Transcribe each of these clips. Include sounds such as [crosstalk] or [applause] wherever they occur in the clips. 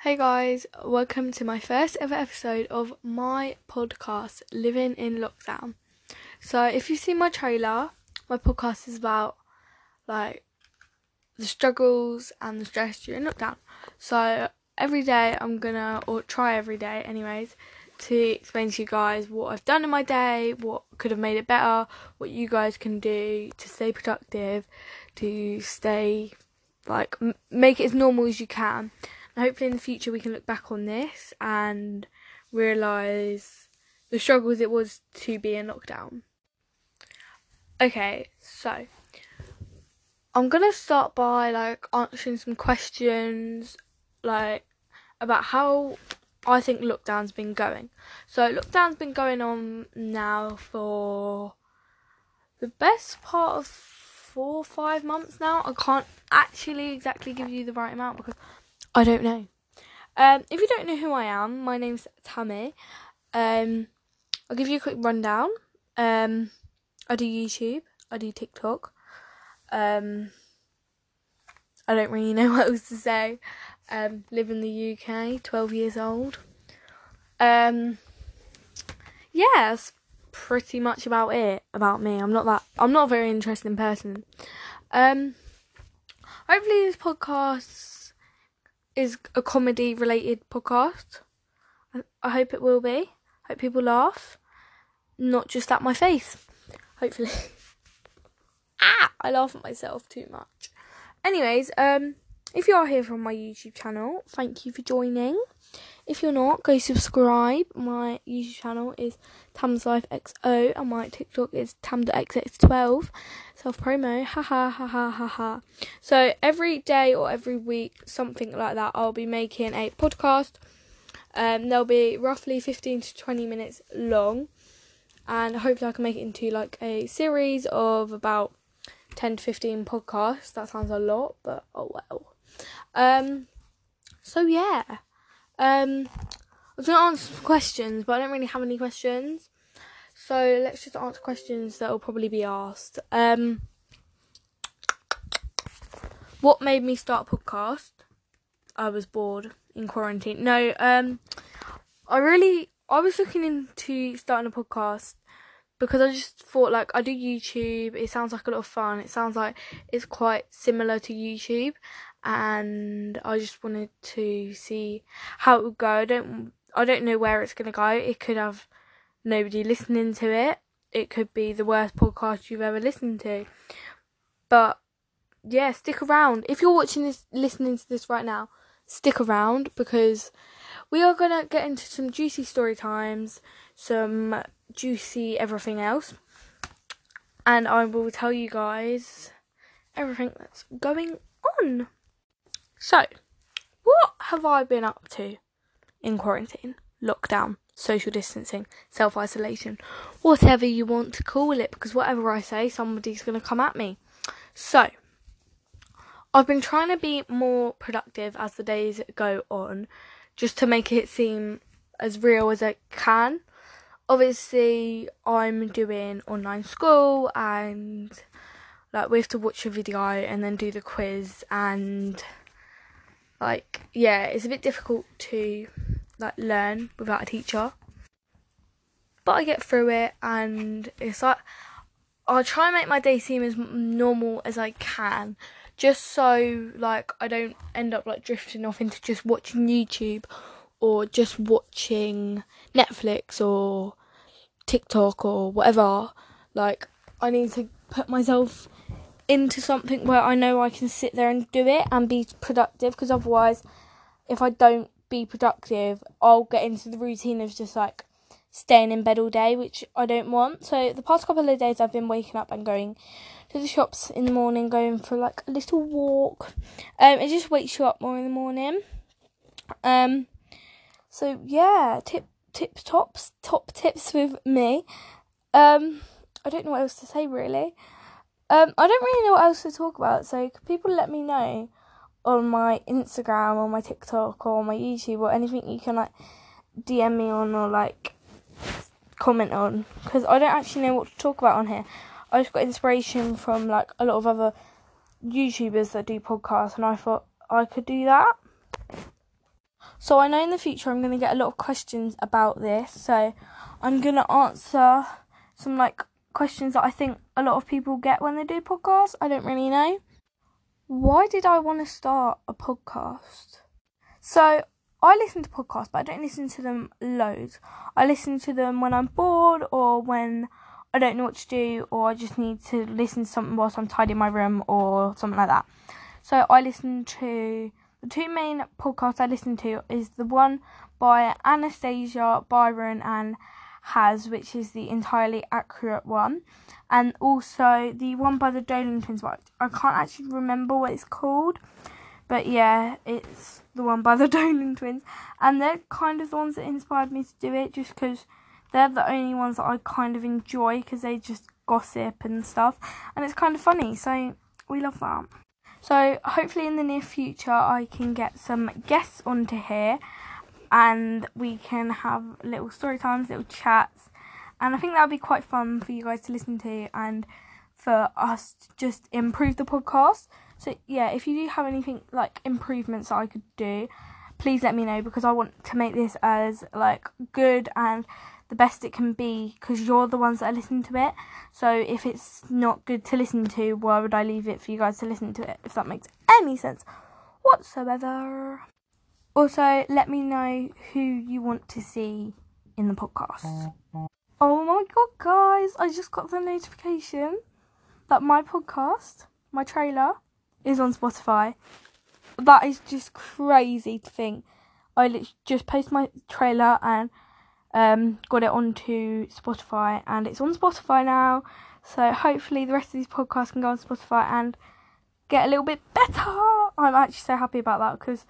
Hey guys, welcome to my first ever episode of my podcast, Living in Lockdown. So, if you've seen my trailer, my podcast is about like the struggles and the stress during lockdown. So, every day I'm gonna, or try every day, anyways, to explain to you guys what I've done in my day, what could have made it better, what you guys can do to stay productive, to stay like m- make it as normal as you can. Hopefully, in the future, we can look back on this and realize the struggles it was to be in lockdown. Okay, so I'm gonna start by like answering some questions, like about how I think lockdown's been going. So lockdown's been going on now for the best part of four or five months now. I can't actually exactly give you the right amount because I don't know. Um, if you don't know who I am, my name's Tammy. Um, I'll give you a quick rundown. Um, I do YouTube. I do TikTok. Um, I don't really know [laughs] what else to say. Um, live in the UK, 12 years old. Um, yeah, that's pretty much about it about me. I'm not that. I'm not a very interesting person. Um, hopefully this podcast is a comedy related podcast. I, hope it will be. Hope people laugh, not just at my face. Hopefully. [laughs] ah, I laugh at myself too much. Anyways, um, if you are here from my YouTube channel, thank you for joining. If you're not, go subscribe. My YouTube channel is Tam's Life XO and my TikTok is Tam.xx12. Self promo, ha ha ha ha ha ha. So every day or every week, something like that, I'll be making a podcast. Um, they'll be roughly 15 to 20 minutes long, and hopefully I can make it into like a series of about 10 to 15 podcasts. That sounds a lot, but oh well. Um, so yeah. Um, I was going to answer questions, but I don't really have any questions. So let's just answer questions that will probably be asked. Um, what made me start a podcast? I was bored in quarantine. No, um, I really, I was looking into starting a podcast because I just thought like I do YouTube. It sounds like a lot of fun. It sounds like it's quite similar to YouTube, and I just wanted to see how it would go. I don't I don't know where it's gonna go. It could have nobody listening to it. It could be the worst podcast you've ever listened to. But yeah, stick around. If you're watching this listening to this right now, stick around because we are gonna get into some juicy story times, some juicy everything else. And I will tell you guys everything that's going on. So, what have I been up to in quarantine, lockdown, social distancing, self isolation, whatever you want to call it, because whatever I say, somebody's going to come at me. So, I've been trying to be more productive as the days go on, just to make it seem as real as I can. Obviously, I'm doing online school and like we have to watch a video and then do the quiz and like yeah it's a bit difficult to like learn without a teacher. But i get through it and it's like i'll try and make my day seem as normal as i can just so like i don't end up like drifting off into just watching youtube or just watching netflix or tiktok or whatever. Like i need to put myself into something where I know I can sit there and do it and be productive because otherwise, if I don't be productive, I'll get into the routine of just like staying in bed all day, which I don't want. So, the past couple of days, I've been waking up and going to the shops in the morning, going for like a little walk. Um, it just wakes you up more in the morning. Um, so yeah, tip tip tops top tips with me. Um, I don't know what else to say really. Um, I don't really know what else to talk about, so people let me know on my Instagram or my TikTok or my YouTube or anything you can like DM me on or like comment on because I don't actually know what to talk about on here. I just got inspiration from like a lot of other YouTubers that do podcasts, and I thought I could do that. So I know in the future I'm going to get a lot of questions about this. So I'm going to answer some like questions that I think a lot of people get when they do podcasts. I don't really know. Why did I want to start a podcast? So I listen to podcasts, but I don't listen to them loads. I listen to them when I'm bored or when I don't know what to do or I just need to listen to something whilst I'm tidying my room or something like that. So I listen to the two main podcasts I listen to is the one by Anastasia, Byron and Has, which is the entirely accurate one. And also the one by the Dolan twins, but I can't actually remember what it's called. But yeah, it's the one by the [laughs] Dolan twins. And they're kind of the ones that inspired me to do it just because they're the only ones that I kind of enjoy because they just gossip and stuff, and it's kind of funny. So we love that. So hopefully in the near future I can get some guests onto here, and we can have little story times, little chats, and I think that would be quite fun for you guys to listen to and for us to just improve the podcast. So yeah, if you do have anything like improvements that I could do, please let me know because I want to make this as like good and the best it can be because you're the ones that are listening to it. So if it's not good to listen to, why would I leave it for you guys to listen to it? If that makes any sense whatsoever. Also, let me know who you want to see in the podcast. Oh my god, guys! I just got the notification that my podcast, my trailer, is on Spotify. That is just crazy to think. I just posted my trailer and um, got it onto Spotify and it's on Spotify now. So hopefully the rest of these podcasts can go on Spotify and get a little bit better. I'm actually so happy about that because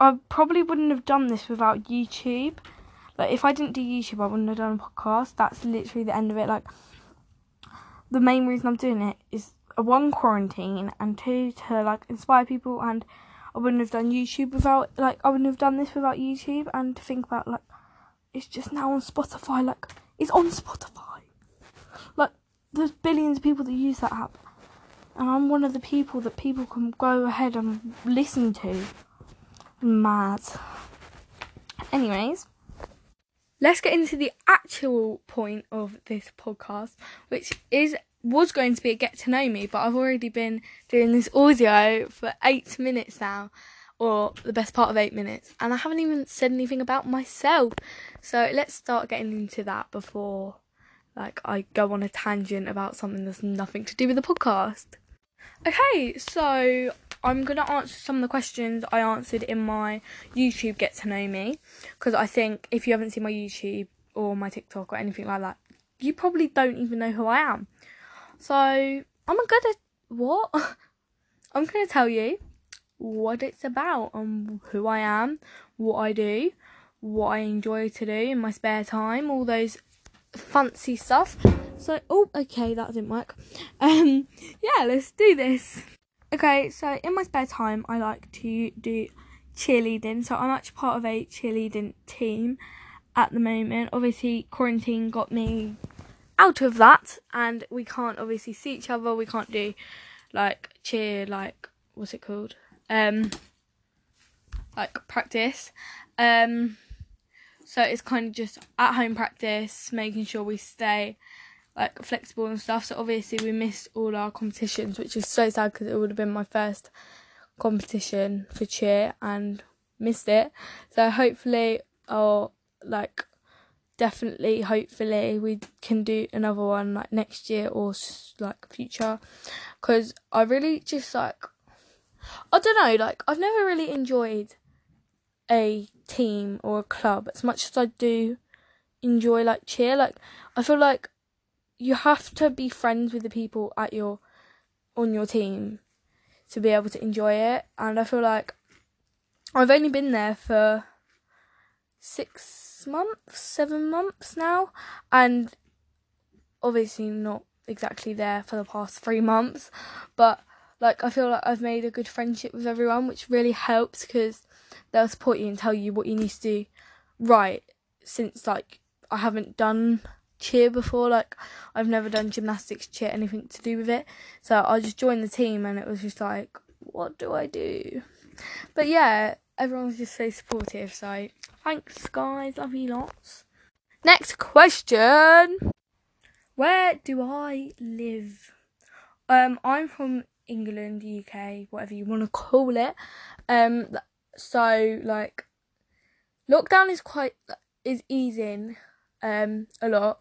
I probably wouldn't have done this without YouTube. Like if I didn't do YouTube, I wouldn't have done a podcast. That's literally the end of it. Like the main reason I'm doing it is uh, one quarantine and two to like inspire people and I wouldn't have done YouTube without like I wouldn't have done this without YouTube and to think about like it's just now on Spotify. Like, it's on Spotify. Like, there's billions of people that use that app. And I'm one of the people that people can go ahead and listen to. Mad. Anyways, let's get into the actual point of this podcast, which is was going to be a get to know me, but I've already been doing this audio for eight minutes now or the best part of eight minutes, and I haven't even said anything about myself. So let's start getting into that before like I go on a tangent about something that's nothing to do with the podcast. Okay, so I'm gonna answer some of the questions I answered in my YouTube Get to Know Me because I think if you haven't seen my YouTube or my TikTok or anything like that, you probably don't even know who I am. So I'm gonna what? [laughs] I'm gonna tell you what it's about and who I am, what I do, what I enjoy to do in my spare time, all those fancy stuff. So, oh, okay, that didn't work. [laughs] Um, yeah, let's do this. Okay, so in my spare time, I like to do cheerleading. So I'm actually part of a cheerleading team at the moment. Obviously, quarantine got me out of that, and we can't obviously see each other. We can't do like cheer, like what's it called? um, like practice. Um, so it's kind of just at home practice, making sure we stay like flexible and stuff. So obviously we missed all our competitions, which is so sad because it would have been my first competition for cheer and missed it. So hopefully, or like definitely, hopefully we can do another one like next year or like future, because I really just like I don't know, like I've never really enjoyed a team or a club as much as I do enjoy like cheer. Like I feel like you have to be friends with the people at your on your team to be able to enjoy it. And I feel like I've only been there for six months, seven months now, and obviously not exactly there for the past three months, but like I feel like I've made a good friendship with everyone, which really helps because they'll support you and tell you what you need to do right. Since like I haven't done cheer before, like I've never done gymnastics, cheer, anything to do with it. So I just joined the team and it was just like, what do I do? But yeah, everyone's just so supportive. So thanks, guys. Love you lots. Next question. Where do I live? Um, I'm from England, UK, whatever you want to call it. Um, so like, lockdown is quite is easing um a lot.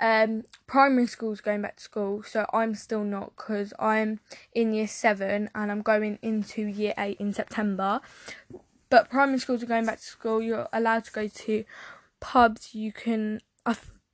Um, primary school's going back to school, so I'm still not because I'm in year seven and I'm going into year eight in September. But primary schools are going back to school. You're allowed to go to pubs. You can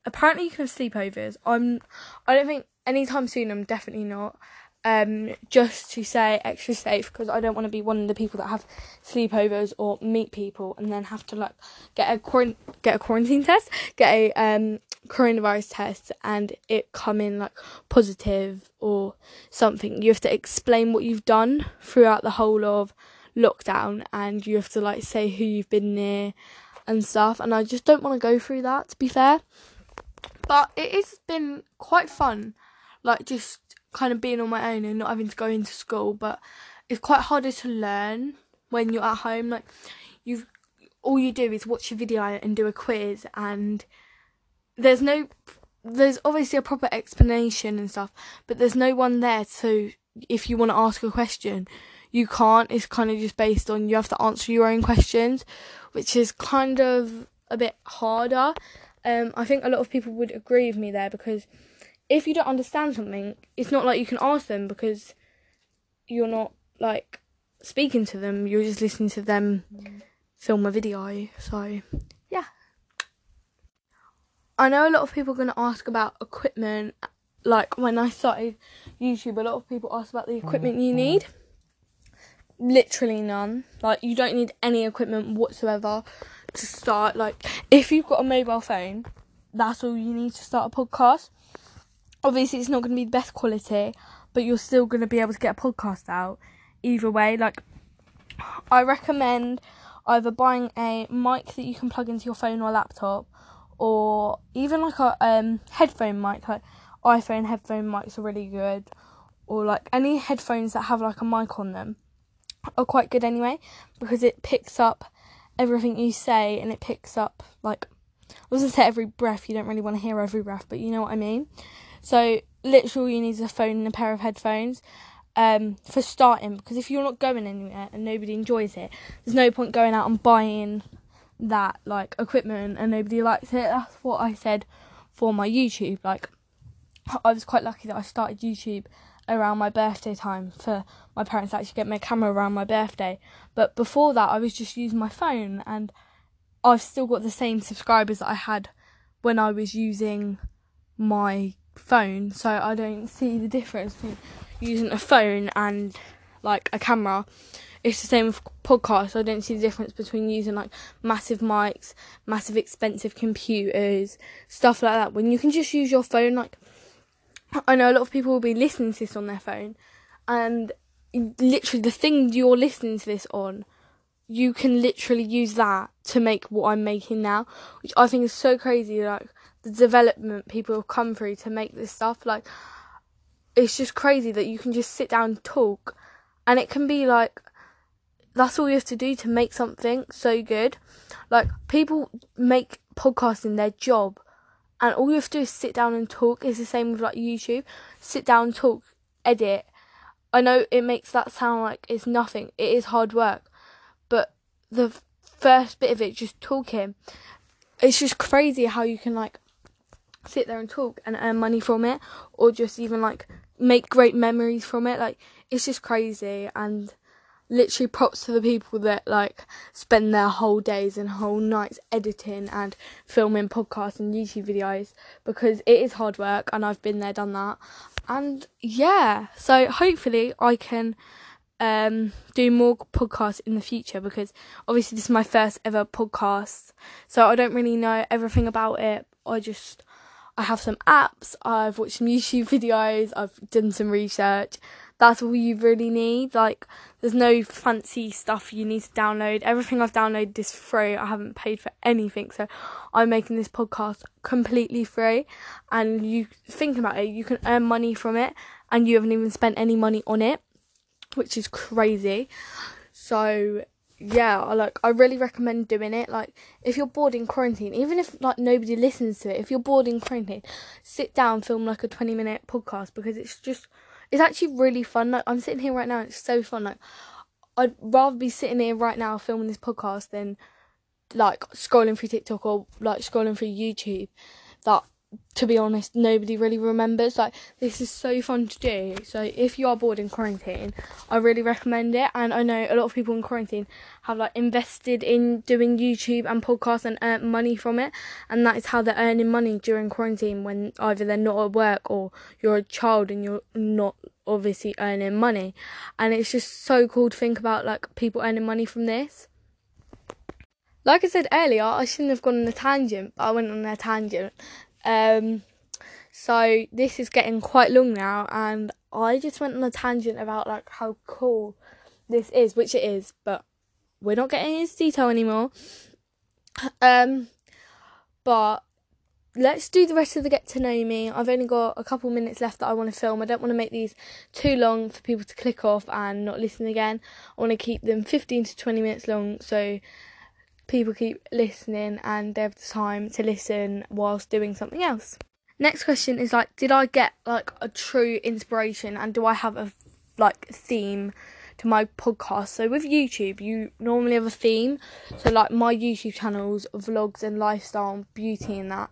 apparently you can have sleepovers. I'm I don't think anytime soon. I'm definitely not um, just to say extra safe because I don't want to be one of the people that have sleepovers or meet people and then have to like get a quarant- get a quarantine test, get a um, coronavirus test, and it come in like positive or something. You have to explain what you've done throughout the whole of lockdown, and you have to like say who you've been near and stuff. And I just don't want to go through that. To be fair, but it has been quite fun, like just kind of being on my own and not having to go into school, but it's quite harder to learn when you're at home. Like you've all you do is watch a video and do a quiz and there's no there's obviously a proper explanation and stuff, but there's no one there to if you want to ask a question, you can't. It's kind of just based on you have to answer your own questions, which is kind of a bit harder. Um, I think a lot of people would agree with me there because if you don't understand something, it's not like you can ask them because you're not like speaking to them. You're just listening to them film a video. So yeah. I know a lot of people are going to ask about equipment. Like when I started YouTube, a lot of people ask about the mm, equipment you mm. need. Literally none. Like you don't need any equipment whatsoever to start. Like if you've got a mobile phone, that's all you need to start a podcast obviously it's not going to be the best quality, but you're still going to be able to get a podcast out either way. Like, I recommend either buying a mic that you can plug into your phone or laptop, or even like a um, headphone mic. Like iPhone headphone mics are really good, or like any headphones that have like a mic on them are quite good anyway because it picks up everything you say and it picks up like I was gonna say every breath. You don't really want to hear every breath, but you know what I mean. So literally, you need a phone and a pair of headphones um, for starting. Because if you're not going anywhere and nobody enjoys it, there's no point going out and buying that like equipment and nobody likes it. That's what I said for my YouTube. Like I was quite lucky that I started YouTube around my birthday time for my parents to actually get my camera around my birthday. But before that, I was just using my phone and I've still got the same subscribers that I had when I was using my phone, so I don't see the difference between using a phone and like a camera. It's the same with podcasts. I don't see the difference between using like massive mics, massive expensive computers, stuff like that. When you can just use your phone, like I know a lot of people will be listening to this on their phone, and literally the thing you're listening to this on, you can literally use that to make what I'm making now, which I think is so crazy. Like the development people have come through to make this stuff. Like, it's just crazy that you can just sit down and talk, and it can be like that's all you have to do to make something so good. Like, people make podcasting their job, and all you have to do is sit down and talk. It's the same with like YouTube. Sit down, talk, edit. I know it makes that sound like it's nothing. It is hard work, but the first bit of it, just talking, it's just crazy how you can like sit there and talk and earn money from it or just even like make great memories from it. Like it's just crazy and literally props to the people that like spend their whole days and whole nights editing and filming podcasts and YouTube videos because it is hard work and I've been there done that. And yeah so hopefully I can um, do more podcasts in the future because obviously this is my first ever podcast. So I don't really know everything about it. I just I have some apps, I've watched some YouTube [laughs] videos, I've done some research. That's all you really need. Like, there's no fancy stuff you need to download. Everything I've downloaded is free. I haven't paid for anything. So, I'm making this podcast completely free. And you think about it, you can earn money from it, and you haven't even spent any money on it, which is crazy. So, yeah, like I really recommend doing it. Like if you're bored in quarantine, even if like nobody listens to it, if you're bored in quarantine, sit down, film like a 20 minute podcast because it's just it's actually really fun. Like I'm sitting here right now, it's so fun. Like I'd rather be sitting here right now filming this podcast than like scrolling through TikTok or like scrolling through YouTube. That to be honest, nobody really remembers. Like, this is so fun to do. So, if you are bored in quarantine, I really recommend it. And I know a lot of people in quarantine have like invested in doing YouTube and podcasts and earn money from it. And that is how they're earning money during quarantine when either they're not at work or you're a child and you're not obviously earning money. And it's just so cool to think about like people earning money from this. Like I said earlier, I shouldn't have gone on a tangent, but I went on a tangent um, so this is getting quite long now, and I just went on a tangent about like how cool this is, which it is, but we're not getting into detail anymore. Um, but let's do the rest of the get to know me. I've only got a couple minutes left that I want to film. I don't want to make these too long for people to click off and not listen again. I want to keep them 15 to 20 minutes long so people keep listening and they have the time to listen whilst doing something else. Next question is like, did I get like a true inspiration and do I have a like theme to my podcast? So with YouTube, you normally have a theme. So like my YouTube channels, vlogs and lifestyle and beauty and that.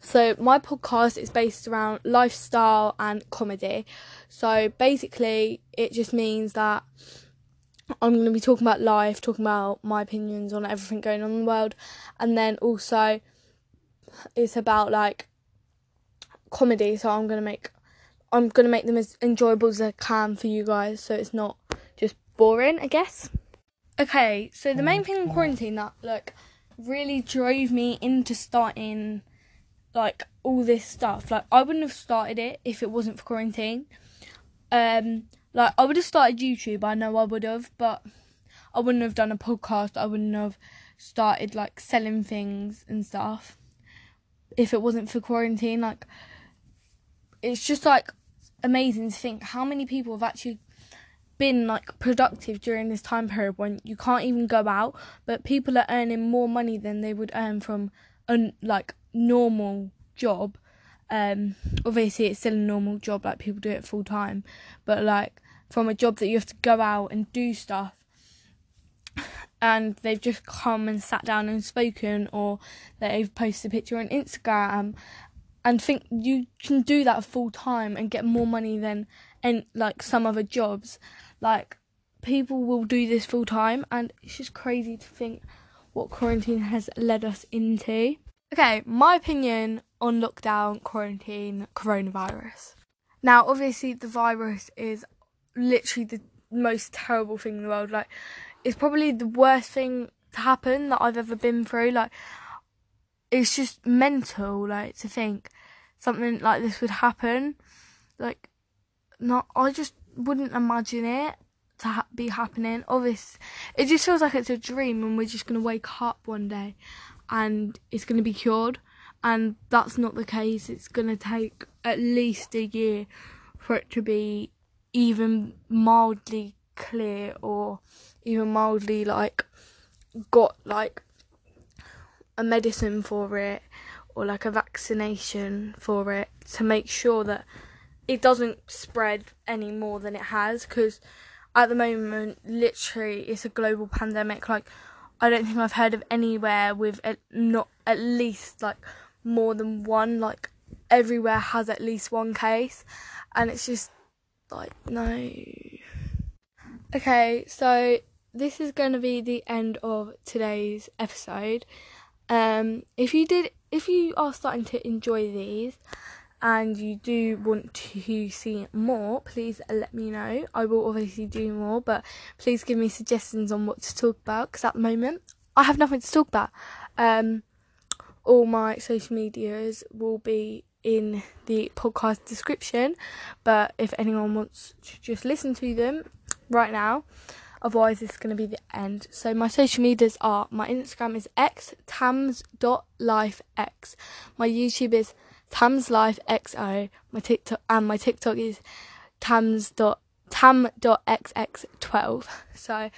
So my podcast is based around lifestyle and comedy. So basically, it just means that I'm going to be talking about life, talking about my opinions on everything going on in the world, and then also it's about like comedy. So I'm going to make I'm going to make them as enjoyable as I can for you guys, so it's not just boring, I guess. Okay, so the main thing in quarantine that like really drove me into starting like all this stuff. Like I wouldn't have started it if it wasn't for quarantine. Um like I would have started YouTube, I know I would have, but I wouldn't have done a podcast. I wouldn't have started like selling things and stuff if it wasn't for quarantine. Like it's just like amazing to think how many people have actually been like productive during this time period when you can't even go out, but people are earning more money than they would earn from a like normal job um, obviously, it's still a normal job, like people do it full time, but like from a job that you have to go out and do stuff, and they've just come and sat down and spoken, or they've posted a picture on Instagram, and think you can do that full time and get more money than and like some other jobs. Like people will do this full time, and it's just crazy to think what quarantine has led us into. Okay, my opinion on lockdown, quarantine, coronavirus. Now, obviously, the virus is literally the most terrible thing in the world. Like, it's probably the worst thing to happen that I've ever been through. Like, it's just mental, like, to think something like this would happen. Like, not, I just wouldn't imagine it to ha- be happening. Obviously, it just feels like it's a dream and we're just going to wake up one day and it's going to be cured. And that's not the case. It's going to take at least a year for it to be even mildly clear or even mildly like got like a medicine for it or like a vaccination for it to make sure that it doesn't spread any more than it has because at the moment literally it's a global pandemic like I don't think I've heard of anywhere with at, not at least like more than one. Like everywhere has at least one case, and it's just like no. Okay, so this is going to be the end of today's episode. Um, if you did, if you are starting to enjoy these, and you do want to see more, please let me know. I will obviously do more, but please give me suggestions on what to talk about because at the moment I have nothing to talk about. Um, all my social medias will be in the podcast description, but if anyone wants to just listen to them right now, otherwise it's going to be the end. So my social medias are my Instagram is x my YouTube is tamslifexo, my TikTok and my TikTok is tams tam.xx12. [laughs] So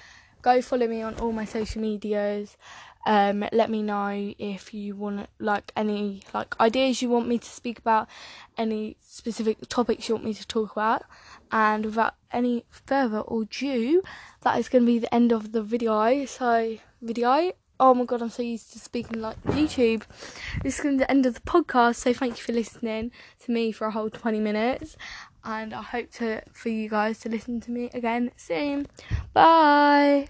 go follow me on all my social medias. Um, let me know if you want like any like ideas you want me to speak about, any specific topics you want me to talk about. And without any further ado, that is going to be the end of the video. So video. Oh my god, I'm so used to speaking like YouTube. This is going to be the end of the podcast. So thank you for listening to me for a whole 20 minutes, and I hope to for you guys to listen to me again soon. Bye.